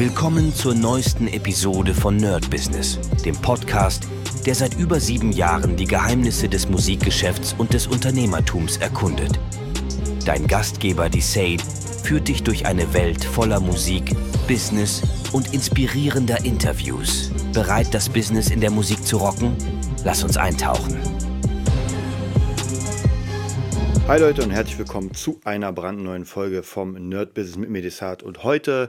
Willkommen zur neuesten Episode von Nerd Business, dem Podcast, der seit über sieben Jahren die Geheimnisse des Musikgeschäfts und des Unternehmertums erkundet. Dein Gastgeber, die Sade, führt dich durch eine Welt voller Musik, Business und inspirierender Interviews. Bereit, das Business in der Musik zu rocken? Lass uns eintauchen. Hi Leute und herzlich willkommen zu einer brandneuen Folge vom Nerd Business mit Medisat. Und heute,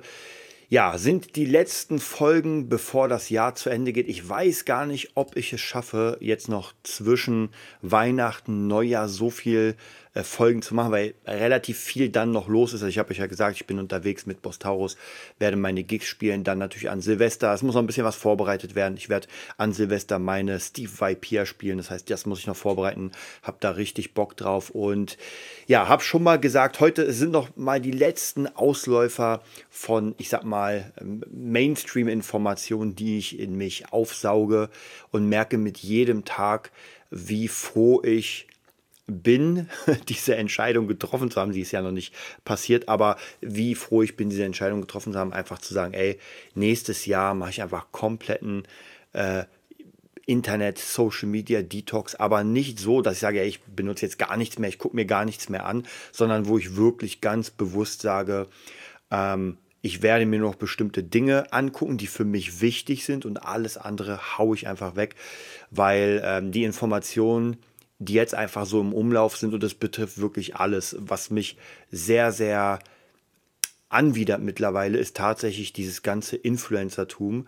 ja, sind die letzten Folgen, bevor das Jahr zu Ende geht. Ich weiß gar nicht, ob ich es schaffe, jetzt noch zwischen Weihnachten, Neujahr so viel äh, Folgen zu machen, weil relativ viel dann noch los ist. Also ich habe euch ja gesagt, ich bin unterwegs mit Bostaurus, werde meine Gigs spielen, dann natürlich an Silvester. Es muss noch ein bisschen was vorbereitet werden. Ich werde an Silvester meine Steve Vipier spielen. Das heißt, das muss ich noch vorbereiten. Habe da richtig Bock drauf und ja, habe schon mal gesagt, heute sind noch mal die letzten Ausläufer von, ich sag mal, ähm, Mainstream-Informationen, die ich in mich aufsauge und merke mit jedem Tag, wie froh ich bin, diese Entscheidung getroffen zu haben. Sie ist ja noch nicht passiert, aber wie froh ich bin, diese Entscheidung getroffen zu haben, einfach zu sagen, ey, nächstes Jahr mache ich einfach kompletten äh, Internet, Social Media Detox, aber nicht so, dass ich sage, ey, ich benutze jetzt gar nichts mehr, ich gucke mir gar nichts mehr an, sondern wo ich wirklich ganz bewusst sage, ähm, ich werde mir noch bestimmte Dinge angucken, die für mich wichtig sind und alles andere haue ich einfach weg, weil ähm, die Informationen, die jetzt einfach so im Umlauf sind und das betrifft wirklich alles. Was mich sehr, sehr anwidert mittlerweile, ist tatsächlich dieses ganze Influencertum,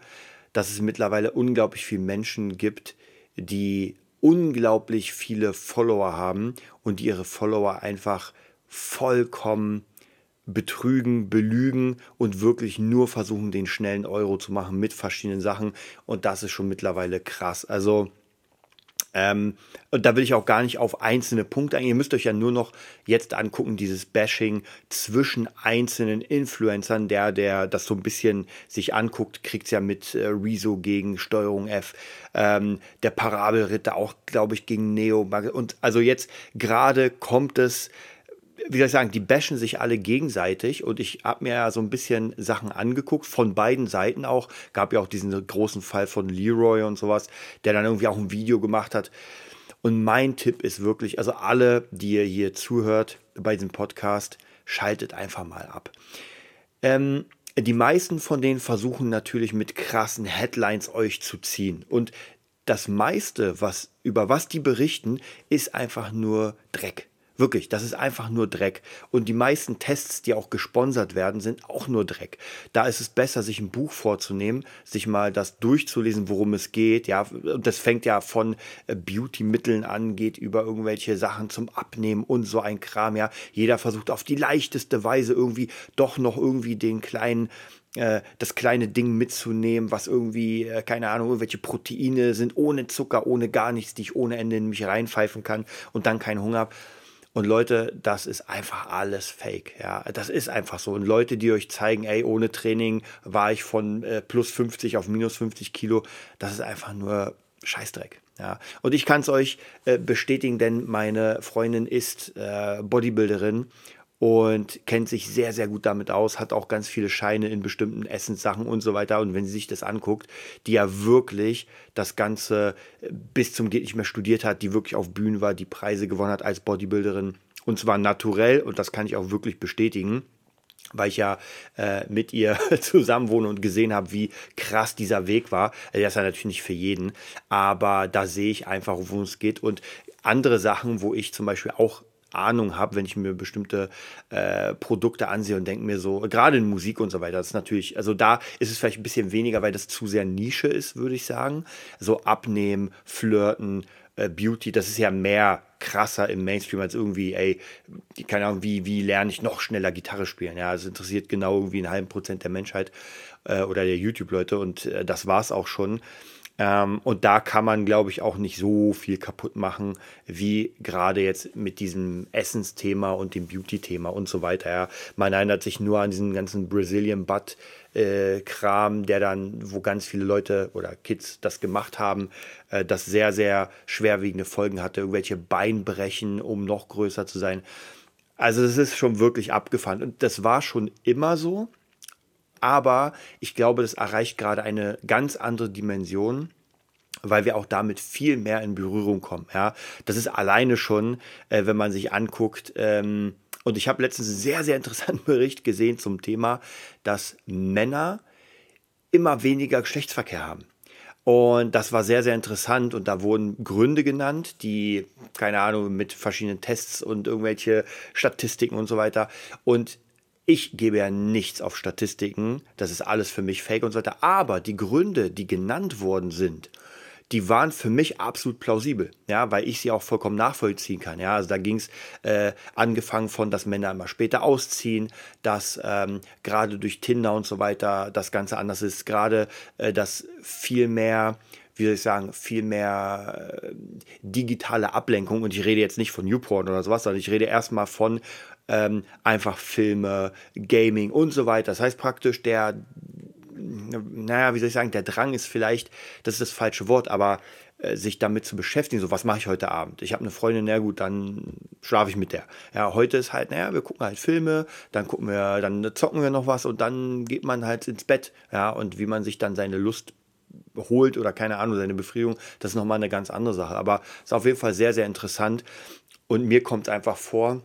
dass es mittlerweile unglaublich viele Menschen gibt, die unglaublich viele Follower haben und die ihre Follower einfach vollkommen betrügen, belügen und wirklich nur versuchen, den schnellen Euro zu machen mit verschiedenen Sachen. Und das ist schon mittlerweile krass. Also ähm, und da will ich auch gar nicht auf einzelne Punkte eingehen. Ihr müsst euch ja nur noch jetzt angucken, dieses Bashing zwischen einzelnen Influencern. Der, der das so ein bisschen sich anguckt, kriegt es ja mit äh, Rezo gegen Steuerung F. Ähm, der Parabelritter auch, glaube ich, gegen Neo. Und also jetzt gerade kommt es wie soll ich sagen, die bashen sich alle gegenseitig und ich habe mir ja so ein bisschen Sachen angeguckt, von beiden Seiten auch. Gab ja auch diesen großen Fall von Leroy und sowas, der dann irgendwie auch ein Video gemacht hat. Und mein Tipp ist wirklich, also alle, die ihr hier zuhört bei diesem Podcast, schaltet einfach mal ab. Ähm, die meisten von denen versuchen natürlich mit krassen Headlines euch zu ziehen. Und das meiste, was, über was die berichten, ist einfach nur Dreck. Wirklich, das ist einfach nur Dreck. Und die meisten Tests, die auch gesponsert werden, sind auch nur Dreck. Da ist es besser, sich ein Buch vorzunehmen, sich mal das durchzulesen, worum es geht. Ja, das fängt ja von äh, Beauty-Mitteln an, geht über irgendwelche Sachen zum Abnehmen und so ein Kram. Ja, jeder versucht auf die leichteste Weise irgendwie doch noch irgendwie den kleinen äh, das kleine Ding mitzunehmen, was irgendwie, äh, keine Ahnung, irgendwelche Proteine sind, ohne Zucker, ohne gar nichts, die ich ohne Ende in mich reinpfeifen kann und dann keinen Hunger habe. Und Leute, das ist einfach alles Fake. Ja, das ist einfach so. Und Leute, die euch zeigen, ey, ohne Training war ich von äh, plus 50 auf minus 50 Kilo, das ist einfach nur Scheißdreck. Ja, und ich kann es euch äh, bestätigen, denn meine Freundin ist äh, Bodybuilderin und kennt sich sehr, sehr gut damit aus, hat auch ganz viele Scheine in bestimmten Essenssachen und so weiter. Und wenn sie sich das anguckt, die ja wirklich das Ganze äh, bis zum Geht nicht mehr studiert hat, die wirklich auf Bühnen war, die Preise gewonnen hat als Bodybuilderin und zwar naturell und das kann ich auch wirklich bestätigen weil ich ja äh, mit ihr zusammen wohne und gesehen habe, wie krass dieser Weg war. Also ist ja natürlich nicht für jeden, aber da sehe ich einfach, worum es geht. Und andere Sachen, wo ich zum Beispiel auch Ahnung habe, wenn ich mir bestimmte äh, Produkte ansehe und denke mir so, gerade in Musik und so weiter, das ist natürlich, also da ist es vielleicht ein bisschen weniger, weil das zu sehr Nische ist, würde ich sagen. So abnehmen, flirten, äh, Beauty, das ist ja mehr krasser im Mainstream als irgendwie, ey, keine Ahnung, wie, wie lerne ich noch schneller Gitarre spielen. Ja, es interessiert genau irgendwie einen halben Prozent der Menschheit äh, oder der YouTube-Leute und äh, das war es auch schon. Ähm, und da kann man, glaube ich, auch nicht so viel kaputt machen, wie gerade jetzt mit diesem Essensthema und dem Beauty-Thema und so weiter. Ja. Man erinnert sich nur an diesen ganzen Brazilian Butt. Äh, Kram, der dann, wo ganz viele Leute oder Kids das gemacht haben, äh, das sehr, sehr schwerwiegende Folgen hatte, irgendwelche Beinbrechen, um noch größer zu sein. Also es ist schon wirklich abgefahren. Und das war schon immer so. Aber ich glaube, das erreicht gerade eine ganz andere Dimension weil wir auch damit viel mehr in Berührung kommen. Ja, das ist alleine schon, äh, wenn man sich anguckt. Ähm, und ich habe letztens einen sehr, sehr interessanten Bericht gesehen zum Thema, dass Männer immer weniger Geschlechtsverkehr haben. Und das war sehr, sehr interessant und da wurden Gründe genannt, die, keine Ahnung, mit verschiedenen Tests und irgendwelche Statistiken und so weiter. Und ich gebe ja nichts auf Statistiken, das ist alles für mich fake und so weiter. Aber die Gründe, die genannt worden sind, die waren für mich absolut plausibel, ja, weil ich sie auch vollkommen nachvollziehen kann. Ja, also da ging es äh, angefangen von, dass Männer immer später ausziehen, dass ähm, gerade durch Tinder und so weiter das Ganze anders ist, gerade äh, dass viel mehr wie soll ich sagen, viel mehr äh, digitale Ablenkung. Und ich rede jetzt nicht von Newporn oder sowas, sondern ich rede erstmal von ähm, einfach Filme, Gaming und so weiter. Das heißt praktisch, der naja, wie soll ich sagen, der Drang ist vielleicht, das ist das falsche Wort, aber äh, sich damit zu beschäftigen, so was mache ich heute Abend? Ich habe eine Freundin, na gut, dann schlafe ich mit der. Ja, heute ist halt, naja, wir gucken halt Filme, dann gucken wir, dann zocken wir noch was und dann geht man halt ins Bett. Ja, und wie man sich dann seine Lust holt oder keine Ahnung, seine Befriedigung, das ist nochmal eine ganz andere Sache. Aber es ist auf jeden Fall sehr, sehr interessant und mir kommt es einfach vor,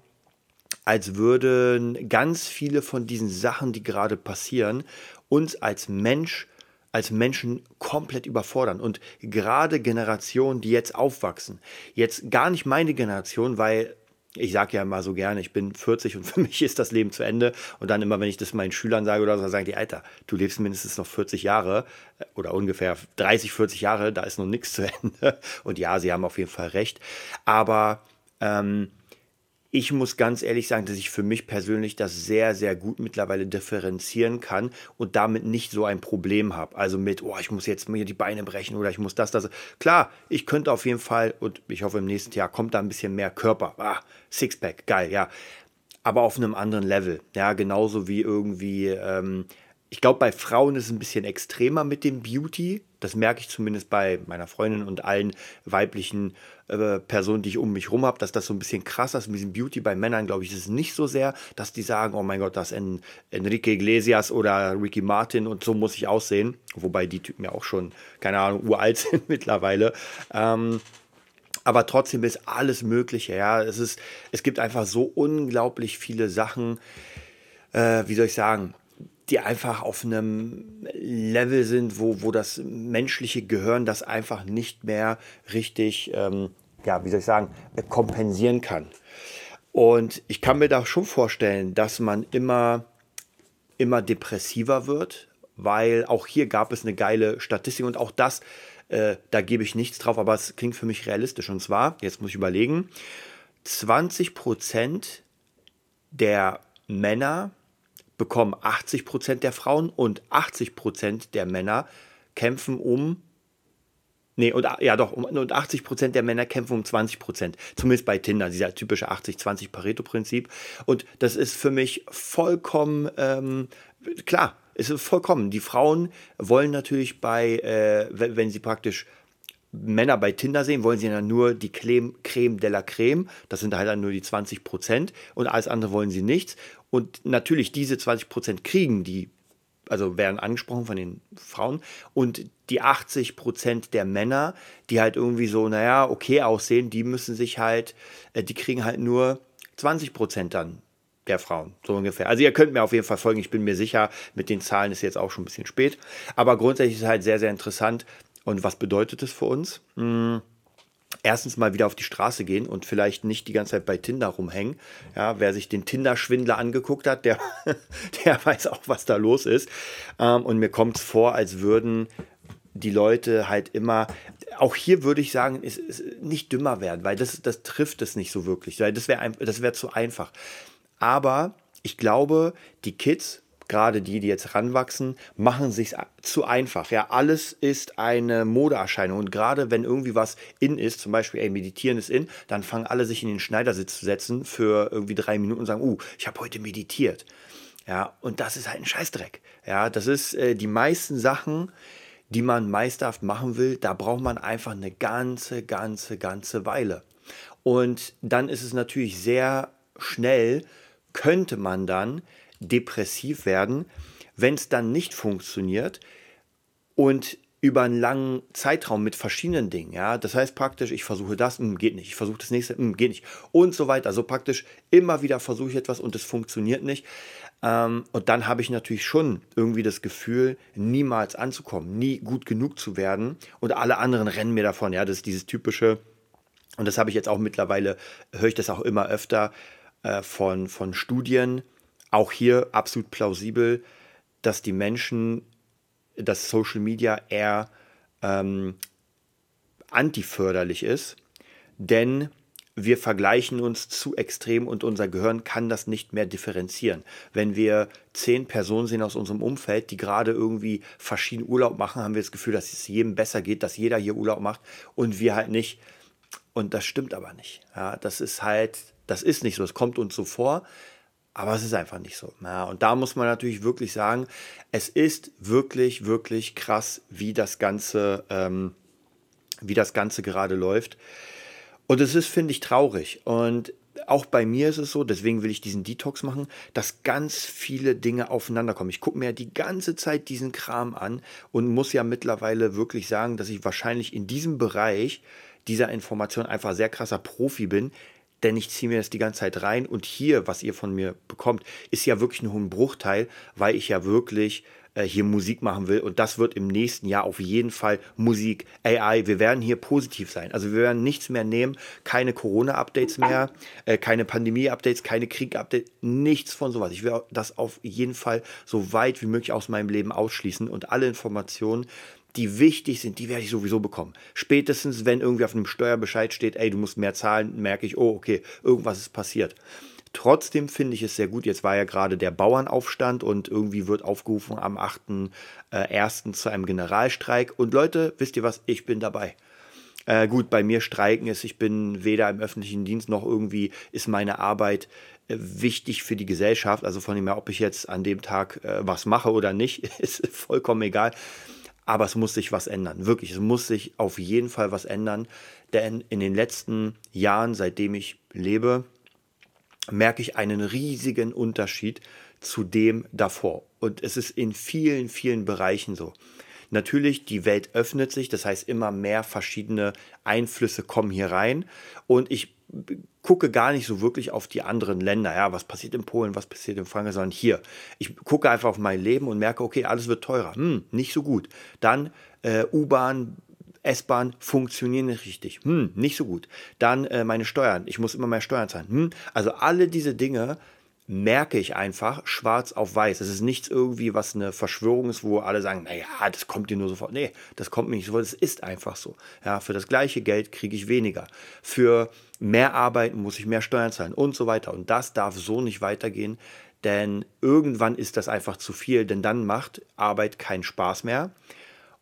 als würden ganz viele von diesen Sachen, die gerade passieren, uns als Mensch, als Menschen komplett überfordern. Und gerade Generationen, die jetzt aufwachsen, jetzt gar nicht meine Generation, weil ich sage ja immer so gerne, ich bin 40 und für mich ist das Leben zu Ende. Und dann immer, wenn ich das meinen Schülern sage oder so, sagen die, Alter, du lebst mindestens noch 40 Jahre oder ungefähr 30, 40 Jahre, da ist noch nichts zu Ende. Und ja, sie haben auf jeden Fall recht. Aber ähm, ich muss ganz ehrlich sagen, dass ich für mich persönlich das sehr, sehr gut mittlerweile differenzieren kann und damit nicht so ein Problem habe. Also mit, oh, ich muss jetzt mir die Beine brechen oder ich muss das, das. Klar, ich könnte auf jeden Fall, und ich hoffe, im nächsten Jahr kommt da ein bisschen mehr Körper. Ah, Sixpack, geil, ja. Aber auf einem anderen Level. Ja, genauso wie irgendwie. Ähm, ich glaube, bei Frauen ist es ein bisschen extremer mit dem Beauty. Das merke ich zumindest bei meiner Freundin und allen weiblichen äh, Personen, die ich um mich herum habe, dass das so ein bisschen krasser ist. Mit diesem Beauty bei Männern, glaube ich, ist es nicht so sehr, dass die sagen, oh mein Gott, das ist Enrique Iglesias oder Ricky Martin und so muss ich aussehen. Wobei die Typen ja auch schon, keine Ahnung, uralt sind mittlerweile. Ähm, aber trotzdem ist alles Mögliche. Ja, es ist, es gibt einfach so unglaublich viele Sachen. Äh, wie soll ich sagen? Die einfach auf einem Level sind, wo, wo das menschliche Gehirn das einfach nicht mehr richtig, ähm, ja, wie soll ich sagen, kompensieren kann. Und ich kann mir da schon vorstellen, dass man immer, immer depressiver wird, weil auch hier gab es eine geile Statistik und auch das, äh, da gebe ich nichts drauf, aber es klingt für mich realistisch. Und zwar, jetzt muss ich überlegen, 20 Prozent der Männer bekommen 80 Prozent der Frauen und 80 Prozent der Männer kämpfen um Nee, und ja doch, und 80 Prozent der Männer kämpfen um 20 Prozent. Zumindest bei Tinder, dieser typische 80-20 Pareto-Prinzip. Und das ist für mich vollkommen ähm, klar. Es ist vollkommen. Die Frauen wollen natürlich bei, äh, wenn sie praktisch Männer bei Tinder sehen, wollen sie dann nur die Creme, Creme de la Creme. Das sind halt dann nur die 20 Prozent. Und alles andere wollen sie nichts. Und natürlich diese 20 Prozent kriegen die, also werden angesprochen von den Frauen. Und die 80 Prozent der Männer, die halt irgendwie so, naja, okay aussehen, die müssen sich halt, äh, die kriegen halt nur 20 Prozent dann der Frauen, so ungefähr. Also ihr könnt mir auf jeden Fall folgen, ich bin mir sicher, mit den Zahlen ist jetzt auch schon ein bisschen spät. Aber grundsätzlich ist es halt sehr, sehr interessant. Und was bedeutet es für uns? Hm erstens mal wieder auf die Straße gehen und vielleicht nicht die ganze Zeit bei Tinder rumhängen. Ja, wer sich den Tinder-Schwindler angeguckt hat, der, der weiß auch, was da los ist. Ähm, und mir kommt es vor, als würden die Leute halt immer, auch hier würde ich sagen, ist, ist nicht dümmer werden, weil das, das trifft es nicht so wirklich, das wäre das wär zu einfach. Aber ich glaube, die Kids gerade die, die jetzt ranwachsen, machen sich zu einfach. Ja, alles ist eine Modeerscheinung. Und gerade wenn irgendwie was in ist, zum Beispiel, ey, meditieren ist in, dann fangen alle sich in den Schneidersitz zu setzen für irgendwie drei Minuten und sagen, uh, ich habe heute meditiert. Ja, und das ist halt ein Scheißdreck. Ja, das ist äh, die meisten Sachen, die man meisterhaft machen will, da braucht man einfach eine ganze, ganze, ganze Weile. Und dann ist es natürlich sehr schnell, könnte man dann depressiv werden, wenn es dann nicht funktioniert und über einen langen Zeitraum mit verschiedenen Dingen. Ja, das heißt praktisch, ich versuche das, mh, hm, geht nicht. Ich versuche das nächste, mh, hm, geht nicht. Und so weiter. Also praktisch immer wieder versuche ich etwas und es funktioniert nicht. Ähm, und dann habe ich natürlich schon irgendwie das Gefühl, niemals anzukommen, nie gut genug zu werden. Und alle anderen rennen mir davon. Ja, das ist dieses typische. Und das habe ich jetzt auch mittlerweile, höre ich das auch immer öfter äh, von, von Studien. Auch hier absolut plausibel, dass die Menschen dass Social Media eher ähm, antiförderlich ist, denn wir vergleichen uns zu extrem und unser Gehirn kann das nicht mehr differenzieren. Wenn wir zehn Personen sehen aus unserem Umfeld, die gerade irgendwie verschieden Urlaub machen, haben wir das Gefühl, dass es jedem besser geht, dass jeder hier Urlaub macht und wir halt nicht. Und das stimmt aber nicht. Ja, das ist halt, das ist nicht so. Es kommt uns so vor, aber es ist einfach nicht so. Ja, und da muss man natürlich wirklich sagen, es ist wirklich, wirklich krass, wie das Ganze, ähm, wie das Ganze gerade läuft. Und es ist, finde ich, traurig. Und auch bei mir ist es so, deswegen will ich diesen Detox machen, dass ganz viele Dinge aufeinander kommen. Ich gucke mir ja die ganze Zeit diesen Kram an und muss ja mittlerweile wirklich sagen, dass ich wahrscheinlich in diesem Bereich dieser Information einfach sehr krasser Profi bin, denn ich ziehe mir das die ganze Zeit rein und hier, was ihr von mir bekommt, ist ja wirklich nur ein Bruchteil, weil ich ja wirklich äh, hier Musik machen will und das wird im nächsten Jahr auf jeden Fall Musik, AI, wir werden hier positiv sein. Also wir werden nichts mehr nehmen, keine Corona-Updates mehr, äh, keine Pandemie-Updates, keine Krieg-Updates, nichts von sowas. Ich will das auf jeden Fall so weit wie möglich aus meinem Leben ausschließen und alle Informationen, die wichtig sind, die werde ich sowieso bekommen. Spätestens, wenn irgendwie auf einem Steuerbescheid steht, ey, du musst mehr zahlen, merke ich, oh, okay, irgendwas ist passiert. Trotzdem finde ich es sehr gut. Jetzt war ja gerade der Bauernaufstand und irgendwie wird aufgerufen am 8.1. Äh, zu einem Generalstreik. Und Leute, wisst ihr was? Ich bin dabei. Äh, gut, bei mir streiken ist, ich bin weder im öffentlichen Dienst noch irgendwie ist meine Arbeit äh, wichtig für die Gesellschaft. Also von dem her, ob ich jetzt an dem Tag äh, was mache oder nicht, ist vollkommen egal. Aber es muss sich was ändern. Wirklich, es muss sich auf jeden Fall was ändern. Denn in den letzten Jahren, seitdem ich lebe, merke ich einen riesigen Unterschied zu dem davor. Und es ist in vielen, vielen Bereichen so. Natürlich, die Welt öffnet sich, das heißt, immer mehr verschiedene Einflüsse kommen hier rein. Und ich gucke gar nicht so wirklich auf die anderen Länder, ja, was passiert in Polen, was passiert in Frankreich, sondern hier. Ich gucke einfach auf mein Leben und merke, okay, alles wird teurer. Hm, nicht so gut. Dann äh, U-Bahn, S-Bahn funktionieren nicht richtig. Hm, nicht so gut. Dann äh, meine Steuern. Ich muss immer mehr Steuern zahlen. Hm, also alle diese Dinge merke ich einfach schwarz auf weiß. Es ist nichts irgendwie, was eine Verschwörung ist, wo alle sagen, naja, das kommt dir nur sofort. Nee, das kommt mir nicht sofort. Es ist einfach so. Ja, für das gleiche Geld kriege ich weniger. Für mehr Arbeiten muss ich mehr Steuern zahlen und so weiter. Und das darf so nicht weitergehen, denn irgendwann ist das einfach zu viel, denn dann macht Arbeit keinen Spaß mehr.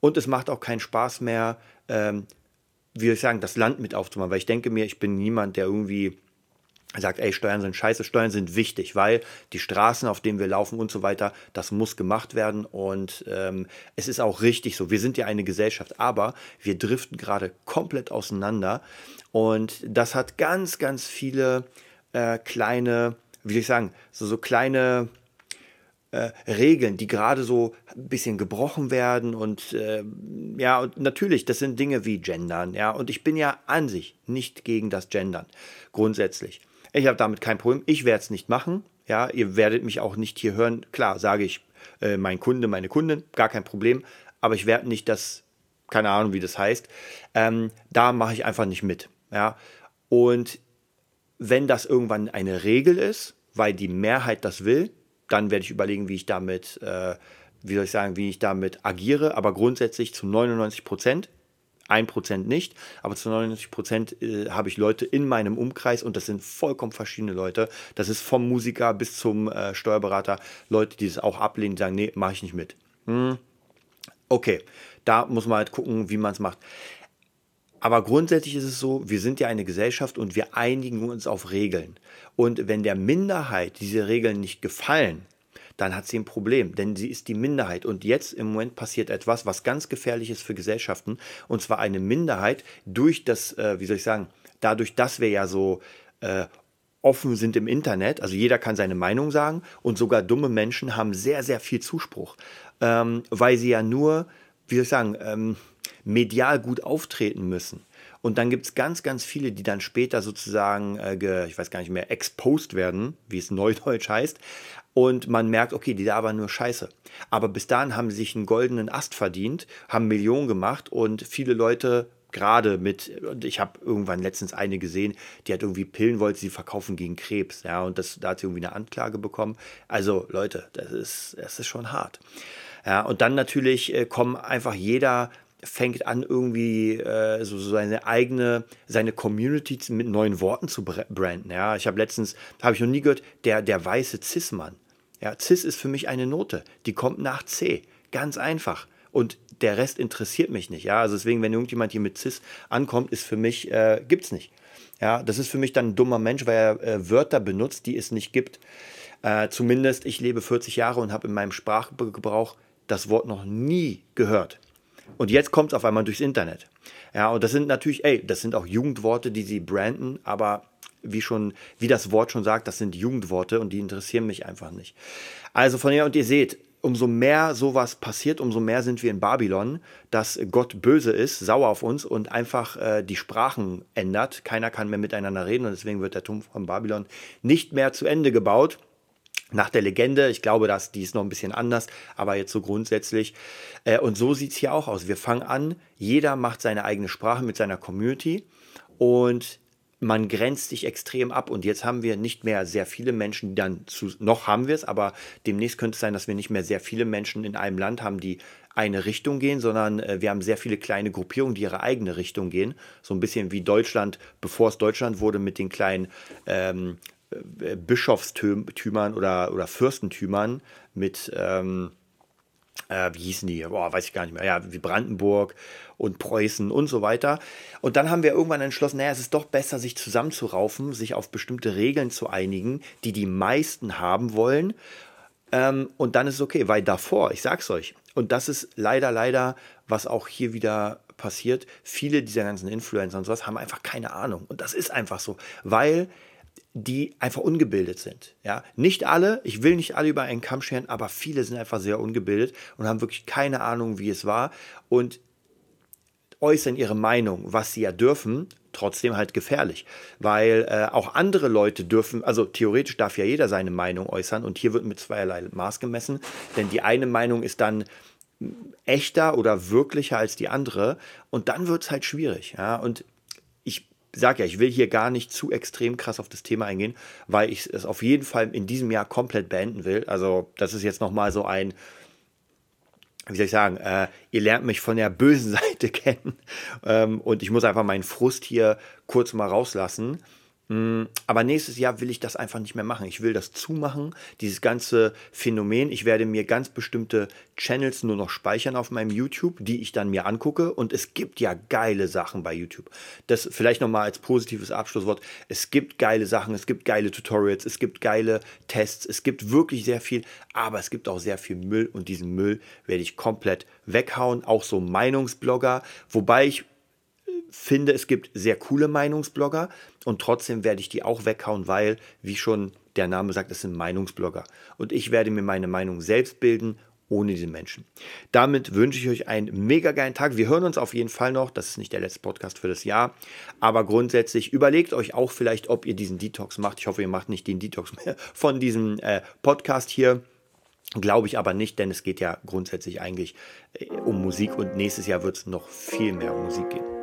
Und es macht auch keinen Spaß mehr, ähm, wie soll ich sagen, das Land mit aufzumachen. Weil ich denke mir, ich bin niemand, der irgendwie sagt, ey, Steuern sind scheiße, Steuern sind wichtig, weil die Straßen, auf denen wir laufen und so weiter, das muss gemacht werden und ähm, es ist auch richtig so. Wir sind ja eine Gesellschaft, aber wir driften gerade komplett auseinander und das hat ganz, ganz viele äh, kleine, wie soll ich sagen, so, so kleine äh, Regeln, die gerade so ein bisschen gebrochen werden und äh, ja, und natürlich, das sind Dinge wie Gendern, ja, und ich bin ja an sich nicht gegen das Gendern, grundsätzlich. Ich habe damit kein Problem, ich werde es nicht machen, ja, ihr werdet mich auch nicht hier hören, klar, sage ich, äh, mein Kunde, meine Kundin, gar kein Problem, aber ich werde nicht das, keine Ahnung, wie das heißt, ähm, da mache ich einfach nicht mit, ja, und wenn das irgendwann eine Regel ist, weil die Mehrheit das will, dann werde ich überlegen, wie ich damit, äh, wie soll ich sagen, wie ich damit agiere. Aber grundsätzlich zu 99 Prozent, 1 Prozent nicht, aber zu 99 Prozent äh, habe ich Leute in meinem Umkreis und das sind vollkommen verschiedene Leute. Das ist vom Musiker bis zum äh, Steuerberater, Leute, die es auch ablehnen, die sagen, nee, mache ich nicht mit. Hm. Okay, da muss man halt gucken, wie man es macht. Aber grundsätzlich ist es so, wir sind ja eine Gesellschaft und wir einigen uns auf Regeln. Und wenn der Minderheit diese Regeln nicht gefallen, dann hat sie ein Problem, denn sie ist die Minderheit. Und jetzt im Moment passiert etwas, was ganz gefährlich ist für Gesellschaften, und zwar eine Minderheit durch das, äh, wie soll ich sagen, dadurch, dass wir ja so äh, offen sind im Internet. Also jeder kann seine Meinung sagen und sogar dumme Menschen haben sehr, sehr viel Zuspruch, ähm, weil sie ja nur, wie soll ich sagen, ähm, medial gut auftreten müssen. Und dann gibt es ganz, ganz viele, die dann später sozusagen, äh, ge, ich weiß gar nicht mehr, exposed werden, wie es neudeutsch heißt. Und man merkt, okay, die da war nur Scheiße. Aber bis dahin haben sie sich einen goldenen Ast verdient, haben Millionen gemacht und viele Leute gerade mit, und ich habe irgendwann letztens eine gesehen, die hat irgendwie Pillen, wollte sie verkaufen gegen Krebs, ja, und das, da hat sie irgendwie eine Anklage bekommen. Also Leute, das ist, das ist schon hart. Ja, und dann natürlich äh, kommen einfach jeder fängt an, irgendwie äh, so, seine eigene, seine Community mit neuen Worten zu branden. Ja, ich habe letztens, habe ich noch nie gehört, der, der weiße Cis-Mann. Ja, Cis ist für mich eine Note, die kommt nach C. Ganz einfach. Und der Rest interessiert mich nicht. Ja, also deswegen, wenn irgendjemand hier mit Cis ankommt, ist für mich, äh, es nicht. Ja, das ist für mich dann ein dummer Mensch, weil er äh, Wörter benutzt, die es nicht gibt. Äh, zumindest, ich lebe 40 Jahre und habe in meinem Sprachgebrauch das Wort noch nie gehört. Und jetzt kommt es auf einmal durchs Internet. Ja, und das sind natürlich, ey, das sind auch Jugendworte, die sie branden, aber wie schon, wie das Wort schon sagt, das sind Jugendworte und die interessieren mich einfach nicht. Also von her, und ihr seht, umso mehr sowas passiert, umso mehr sind wir in Babylon, dass Gott böse ist, sauer auf uns und einfach äh, die Sprachen ändert. Keiner kann mehr miteinander reden und deswegen wird der Turm von Babylon nicht mehr zu Ende gebaut nach der Legende. Ich glaube, dass die ist noch ein bisschen anders, aber jetzt so grundsätzlich. Äh, und so sieht es hier auch aus. Wir fangen an, jeder macht seine eigene Sprache mit seiner Community und man grenzt sich extrem ab und jetzt haben wir nicht mehr sehr viele Menschen, die dann zu, noch haben wir es, aber demnächst könnte es sein, dass wir nicht mehr sehr viele Menschen in einem Land haben, die eine Richtung gehen, sondern äh, wir haben sehr viele kleine Gruppierungen, die ihre eigene Richtung gehen. So ein bisschen wie Deutschland, bevor es Deutschland wurde, mit den kleinen ähm, äh, Bischofstümern oder, oder Fürstentümern mit, ähm, äh, wie hießen die? Boah, weiß ich gar nicht mehr. Ja, wie Brandenburg und Preußen und so weiter. Und dann haben wir irgendwann entschlossen, naja, es ist doch besser, sich zusammenzuraufen, sich auf bestimmte Regeln zu einigen, die die meisten haben wollen. Ähm, und dann ist es okay, weil davor, ich sag's euch, und das ist leider, leider, was auch hier wieder passiert, viele dieser ganzen Influencer und sowas haben einfach keine Ahnung. Und das ist einfach so, weil die einfach ungebildet sind. Ja? Nicht alle, ich will nicht alle über einen Kamm scheren, aber viele sind einfach sehr ungebildet und haben wirklich keine Ahnung, wie es war und äußern ihre Meinung, was sie ja dürfen, trotzdem halt gefährlich, weil äh, auch andere Leute dürfen, also theoretisch darf ja jeder seine Meinung äußern und hier wird mit zweierlei Maß gemessen, denn die eine Meinung ist dann echter oder wirklicher als die andere und dann wird es halt schwierig. Ja? Und sage ja, ich will hier gar nicht zu extrem krass auf das Thema eingehen, weil ich es auf jeden Fall in diesem Jahr komplett beenden will. Also das ist jetzt nochmal so ein, wie soll ich sagen, äh, ihr lernt mich von der bösen Seite kennen ähm, und ich muss einfach meinen Frust hier kurz mal rauslassen. Mm, aber nächstes Jahr will ich das einfach nicht mehr machen. Ich will das zumachen, dieses ganze Phänomen. Ich werde mir ganz bestimmte Channels nur noch speichern auf meinem YouTube, die ich dann mir angucke. Und es gibt ja geile Sachen bei YouTube. Das vielleicht nochmal als positives Abschlusswort. Es gibt geile Sachen, es gibt geile Tutorials, es gibt geile Tests, es gibt wirklich sehr viel, aber es gibt auch sehr viel Müll und diesen Müll werde ich komplett weghauen. Auch so Meinungsblogger, wobei ich finde, es gibt sehr coole Meinungsblogger und trotzdem werde ich die auch weghauen, weil, wie schon der Name sagt, es sind Meinungsblogger. Und ich werde mir meine Meinung selbst bilden ohne diese Menschen. Damit wünsche ich euch einen mega geilen Tag. Wir hören uns auf jeden Fall noch. Das ist nicht der letzte Podcast für das Jahr. Aber grundsätzlich überlegt euch auch vielleicht, ob ihr diesen Detox macht. Ich hoffe, ihr macht nicht den Detox mehr von diesem äh, Podcast hier. Glaube ich aber nicht, denn es geht ja grundsätzlich eigentlich äh, um Musik und nächstes Jahr wird es noch viel mehr um Musik gehen.